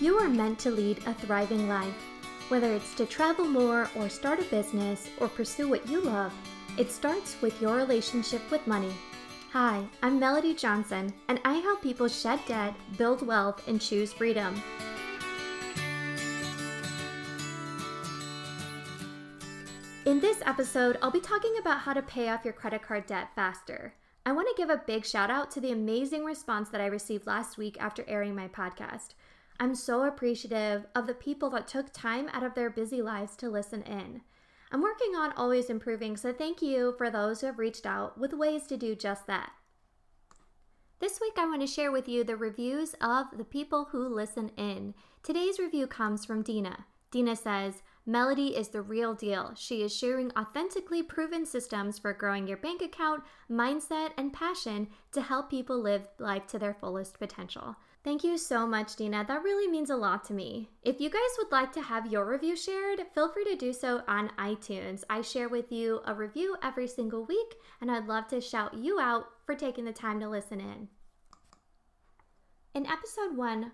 You are meant to lead a thriving life. Whether it's to travel more or start a business or pursue what you love, it starts with your relationship with money. Hi, I'm Melody Johnson, and I help people shed debt, build wealth, and choose freedom. In this episode, I'll be talking about how to pay off your credit card debt faster. I want to give a big shout out to the amazing response that I received last week after airing my podcast. I'm so appreciative of the people that took time out of their busy lives to listen in. I'm working on always improving, so thank you for those who have reached out with ways to do just that. This week, I want to share with you the reviews of the people who listen in. Today's review comes from Dina. Dina says, Melody is the real deal. She is sharing authentically proven systems for growing your bank account, mindset, and passion to help people live life to their fullest potential. Thank you so much, Dina. That really means a lot to me. If you guys would like to have your review shared, feel free to do so on iTunes. I share with you a review every single week, and I'd love to shout you out for taking the time to listen in. In episode one,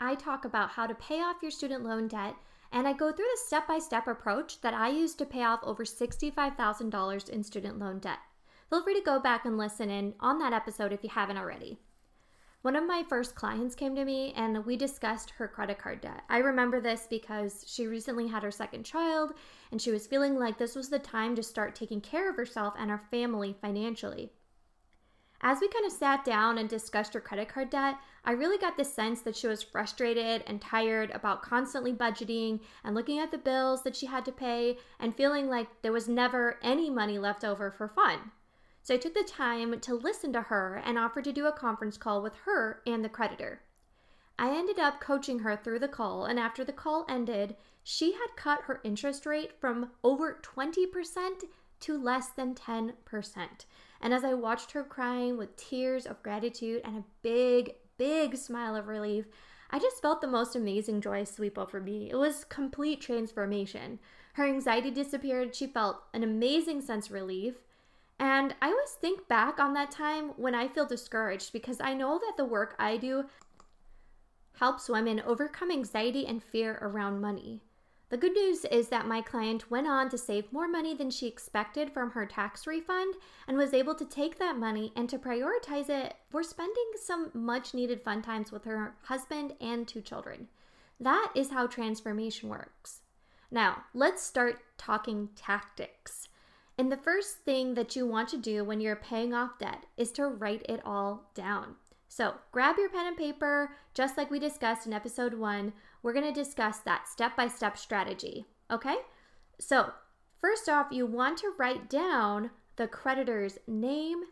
I talk about how to pay off your student loan debt, and I go through the step by step approach that I used to pay off over $65,000 in student loan debt. Feel free to go back and listen in on that episode if you haven't already. One of my first clients came to me and we discussed her credit card debt. I remember this because she recently had her second child and she was feeling like this was the time to start taking care of herself and her family financially. As we kind of sat down and discussed her credit card debt, I really got the sense that she was frustrated and tired about constantly budgeting and looking at the bills that she had to pay and feeling like there was never any money left over for fun. So I took the time to listen to her and offered to do a conference call with her and the creditor. I ended up coaching her through the call, and after the call ended, she had cut her interest rate from over 20% to less than 10%. And as I watched her crying with tears of gratitude and a big, big smile of relief, I just felt the most amazing joy sweep over me. It was complete transformation. Her anxiety disappeared. She felt an amazing sense of relief. And I always think back on that time when I feel discouraged because I know that the work I do helps women overcome anxiety and fear around money. The good news is that my client went on to save more money than she expected from her tax refund and was able to take that money and to prioritize it for spending some much needed fun times with her husband and two children. That is how transformation works. Now, let's start talking tactics. And the first thing that you want to do when you're paying off debt is to write it all down. So grab your pen and paper, just like we discussed in episode one. We're going to discuss that step by step strategy. Okay? So, first off, you want to write down the creditor's name,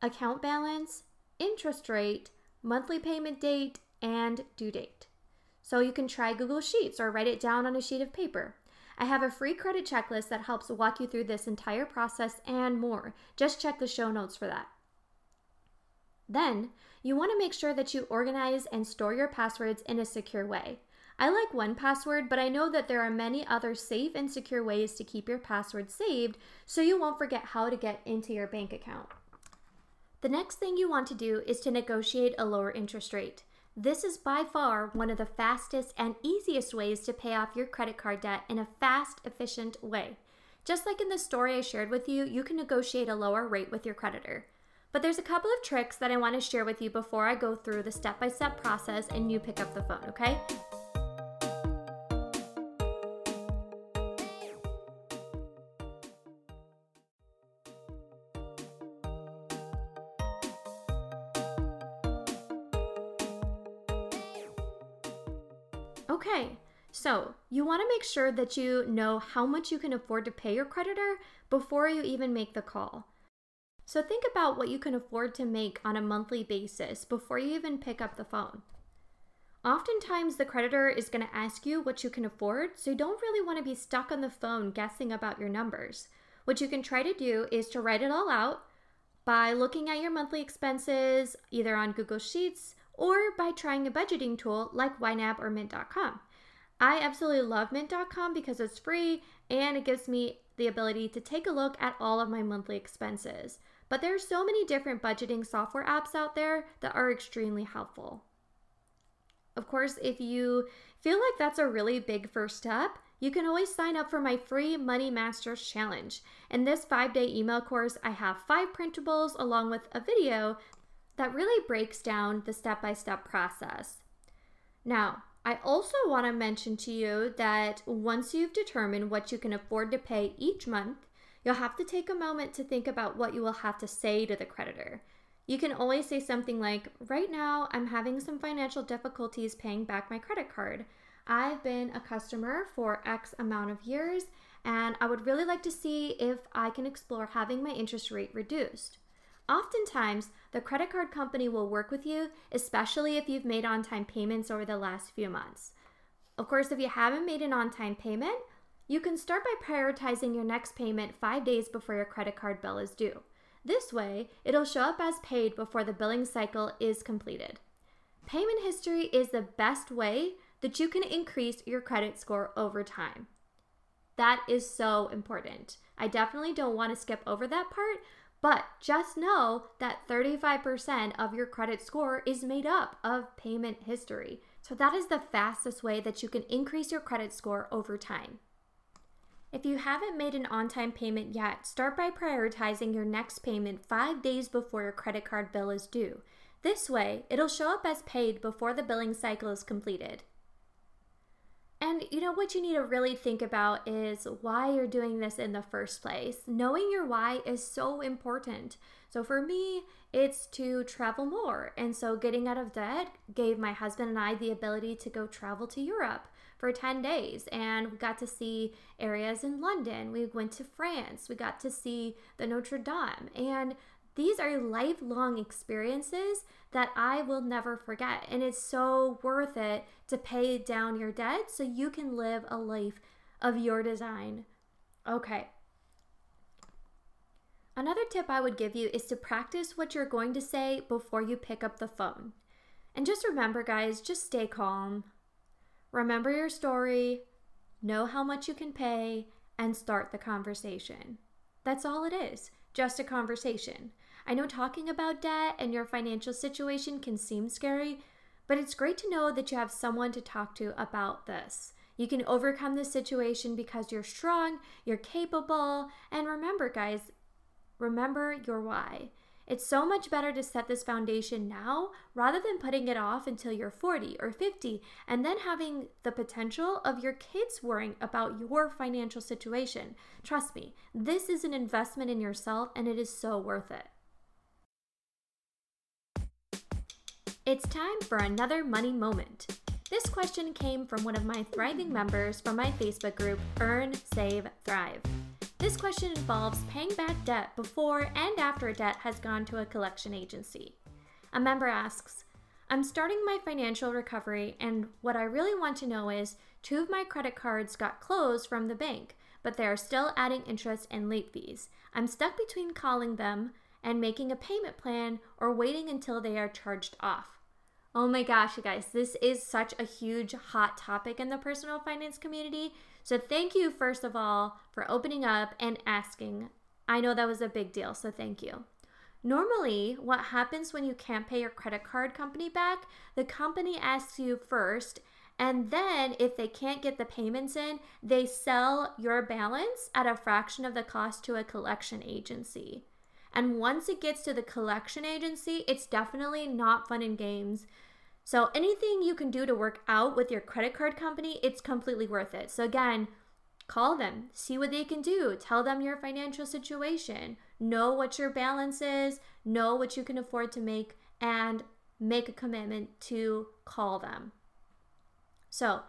account balance, interest rate, monthly payment date, and due date. So you can try Google Sheets or write it down on a sheet of paper. I have a free credit checklist that helps walk you through this entire process and more. Just check the show notes for that. Then, you want to make sure that you organize and store your passwords in a secure way. I like 1Password, but I know that there are many other safe and secure ways to keep your password saved so you won't forget how to get into your bank account. The next thing you want to do is to negotiate a lower interest rate. This is by far one of the fastest and easiest ways to pay off your credit card debt in a fast, efficient way. Just like in the story I shared with you, you can negotiate a lower rate with your creditor. But there's a couple of tricks that I want to share with you before I go through the step by step process and you pick up the phone, okay? Okay, so you want to make sure that you know how much you can afford to pay your creditor before you even make the call. So think about what you can afford to make on a monthly basis before you even pick up the phone. Oftentimes, the creditor is going to ask you what you can afford, so you don't really want to be stuck on the phone guessing about your numbers. What you can try to do is to write it all out by looking at your monthly expenses either on Google Sheets or by trying a budgeting tool like YNAB or Mint.com. I absolutely love Mint.com because it's free and it gives me the ability to take a look at all of my monthly expenses. But there are so many different budgeting software apps out there that are extremely helpful. Of course, if you feel like that's a really big first step, you can always sign up for my free Money Masters Challenge. In this five day email course, I have five printables along with a video that really breaks down the step by step process. Now, I also want to mention to you that once you've determined what you can afford to pay each month, you'll have to take a moment to think about what you will have to say to the creditor. You can always say something like, Right now, I'm having some financial difficulties paying back my credit card. I've been a customer for X amount of years, and I would really like to see if I can explore having my interest rate reduced. Oftentimes, the credit card company will work with you, especially if you've made on time payments over the last few months. Of course, if you haven't made an on time payment, you can start by prioritizing your next payment five days before your credit card bill is due. This way, it'll show up as paid before the billing cycle is completed. Payment history is the best way that you can increase your credit score over time. That is so important. I definitely don't want to skip over that part, but just know that 35% of your credit score is made up of payment history. So that is the fastest way that you can increase your credit score over time. If you haven't made an on time payment yet, start by prioritizing your next payment five days before your credit card bill is due. This way, it'll show up as paid before the billing cycle is completed. And you know what you need to really think about is why you're doing this in the first place. Knowing your why is so important. So for me, it's to travel more. And so getting out of debt gave my husband and I the ability to go travel to Europe for 10 days and we got to see areas in London. We went to France. We got to see the Notre Dame. And these are lifelong experiences that I will never forget. And it's so worth it to pay down your debt so you can live a life of your design. Okay. Another tip I would give you is to practice what you're going to say before you pick up the phone. And just remember, guys, just stay calm. Remember your story, know how much you can pay, and start the conversation. That's all it is, just a conversation. I know talking about debt and your financial situation can seem scary, but it's great to know that you have someone to talk to about this. You can overcome this situation because you're strong, you're capable, and remember, guys, remember your why. It's so much better to set this foundation now rather than putting it off until you're 40 or 50 and then having the potential of your kids worrying about your financial situation. Trust me, this is an investment in yourself and it is so worth it. It's time for another money moment. This question came from one of my thriving members from my Facebook group, Earn, Save, Thrive. This question involves paying back debt before and after a debt has gone to a collection agency. A member asks, I'm starting my financial recovery, and what I really want to know is two of my credit cards got closed from the bank, but they are still adding interest and late fees. I'm stuck between calling them and making a payment plan or waiting until they are charged off. Oh my gosh, you guys, this is such a huge hot topic in the personal finance community. So, thank you, first of all, for opening up and asking. I know that was a big deal, so thank you. Normally, what happens when you can't pay your credit card company back, the company asks you first, and then if they can't get the payments in, they sell your balance at a fraction of the cost to a collection agency. And once it gets to the collection agency, it's definitely not fun and games. So anything you can do to work out with your credit card company, it's completely worth it. So again, call them, see what they can do, tell them your financial situation, know what your balance is, know what you can afford to make, and make a commitment to call them. So,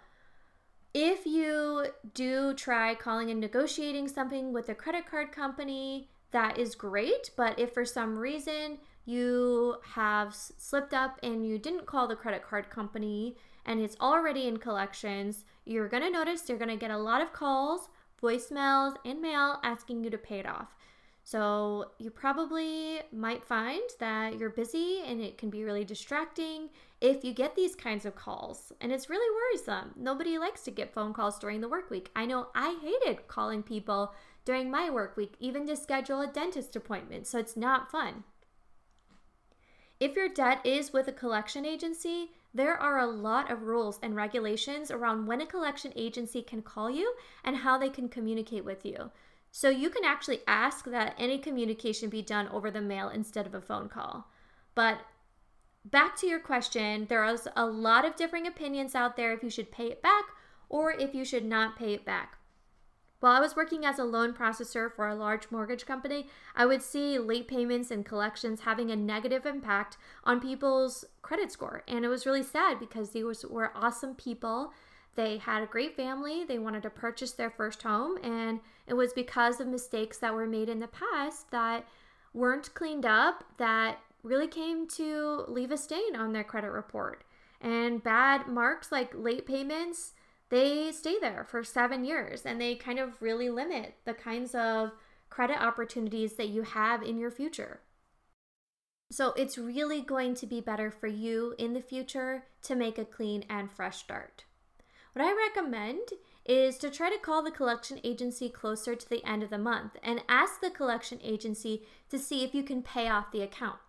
if you do try calling and negotiating something with a credit card company, that is great. But if for some reason you have slipped up and you didn't call the credit card company and it's already in collections, you're going to notice you're going to get a lot of calls, voicemails, and mail asking you to pay it off. So, you probably might find that you're busy and it can be really distracting if you get these kinds of calls. And it's really worrisome. Nobody likes to get phone calls during the work week. I know I hated calling people during my work week, even to schedule a dentist appointment, so it's not fun. If your debt is with a collection agency, there are a lot of rules and regulations around when a collection agency can call you and how they can communicate with you. So you can actually ask that any communication be done over the mail instead of a phone call. But back to your question, there is a lot of differing opinions out there if you should pay it back or if you should not pay it back. While I was working as a loan processor for a large mortgage company, I would see late payments and collections having a negative impact on people's credit score. And it was really sad because these were awesome people. They had a great family, they wanted to purchase their first home, and it was because of mistakes that were made in the past that weren't cleaned up that really came to leave a stain on their credit report. And bad marks like late payments they stay there for seven years and they kind of really limit the kinds of credit opportunities that you have in your future. So it's really going to be better for you in the future to make a clean and fresh start. What I recommend is to try to call the collection agency closer to the end of the month and ask the collection agency to see if you can pay off the account.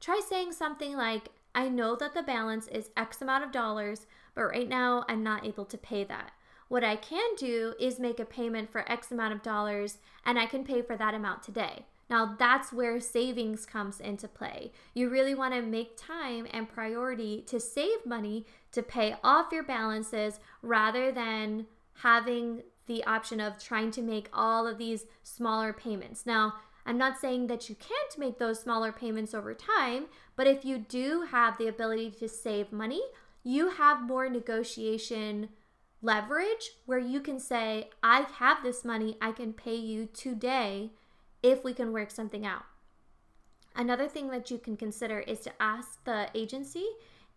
Try saying something like, I know that the balance is X amount of dollars, but right now I'm not able to pay that. What I can do is make a payment for X amount of dollars and I can pay for that amount today. Now that's where savings comes into play. You really want to make time and priority to save money to pay off your balances rather than having the option of trying to make all of these smaller payments. Now, I'm not saying that you can't make those smaller payments over time, but if you do have the ability to save money, you have more negotiation leverage where you can say, I have this money, I can pay you today if we can work something out. Another thing that you can consider is to ask the agency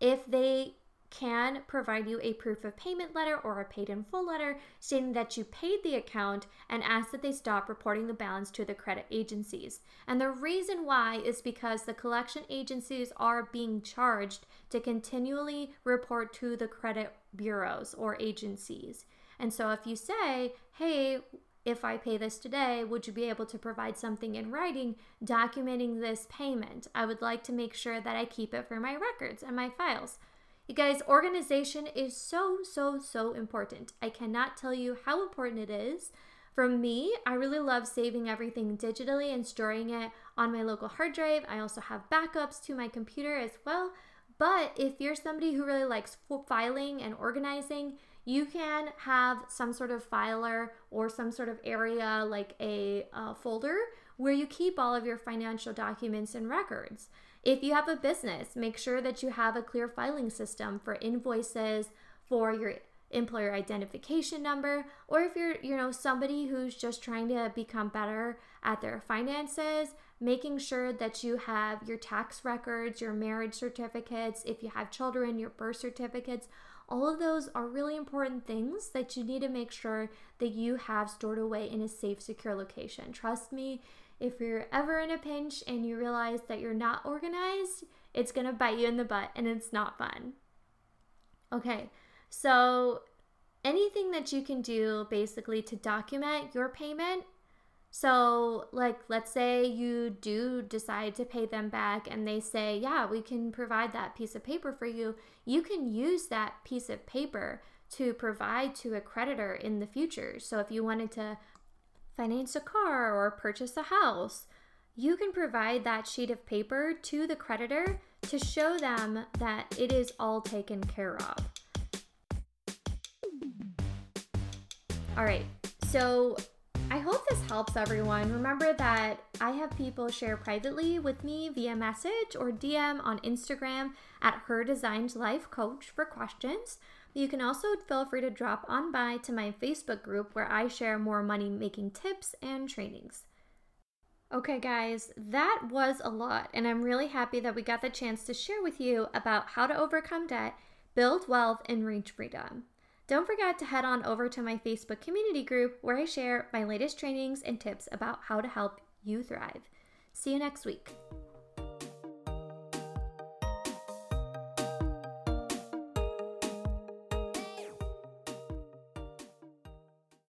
if they can provide you a proof of payment letter or a paid in full letter stating that you paid the account and ask that they stop reporting the balance to the credit agencies. And the reason why is because the collection agencies are being charged to continually report to the credit bureaus or agencies. And so if you say, hey, if I pay this today, would you be able to provide something in writing documenting this payment? I would like to make sure that I keep it for my records and my files. You guys, organization is so, so, so important. I cannot tell you how important it is. For me, I really love saving everything digitally and storing it on my local hard drive. I also have backups to my computer as well. But if you're somebody who really likes filing and organizing, you can have some sort of filer or some sort of area like a uh, folder where you keep all of your financial documents and records. If you have a business, make sure that you have a clear filing system for invoices, for your employer identification number, or if you're, you know, somebody who's just trying to become better at their finances, making sure that you have your tax records, your marriage certificates, if you have children, your birth certificates, all of those are really important things that you need to make sure that you have stored away in a safe, secure location. Trust me, if you're ever in a pinch and you realize that you're not organized, it's gonna bite you in the butt and it's not fun. Okay, so anything that you can do basically to document your payment. So, like, let's say you do decide to pay them back and they say, Yeah, we can provide that piece of paper for you. You can use that piece of paper to provide to a creditor in the future. So, if you wanted to finance a car or purchase a house, you can provide that sheet of paper to the creditor to show them that it is all taken care of. All right, so I hope this helps everyone. Remember that I have people share privately with me via message or DM on Instagram at Her Designed Life Coach for questions. You can also feel free to drop on by to my Facebook group where I share more money making tips and trainings. Okay, guys, that was a lot, and I'm really happy that we got the chance to share with you about how to overcome debt, build wealth, and reach freedom. Don't forget to head on over to my Facebook community group where I share my latest trainings and tips about how to help you thrive. See you next week.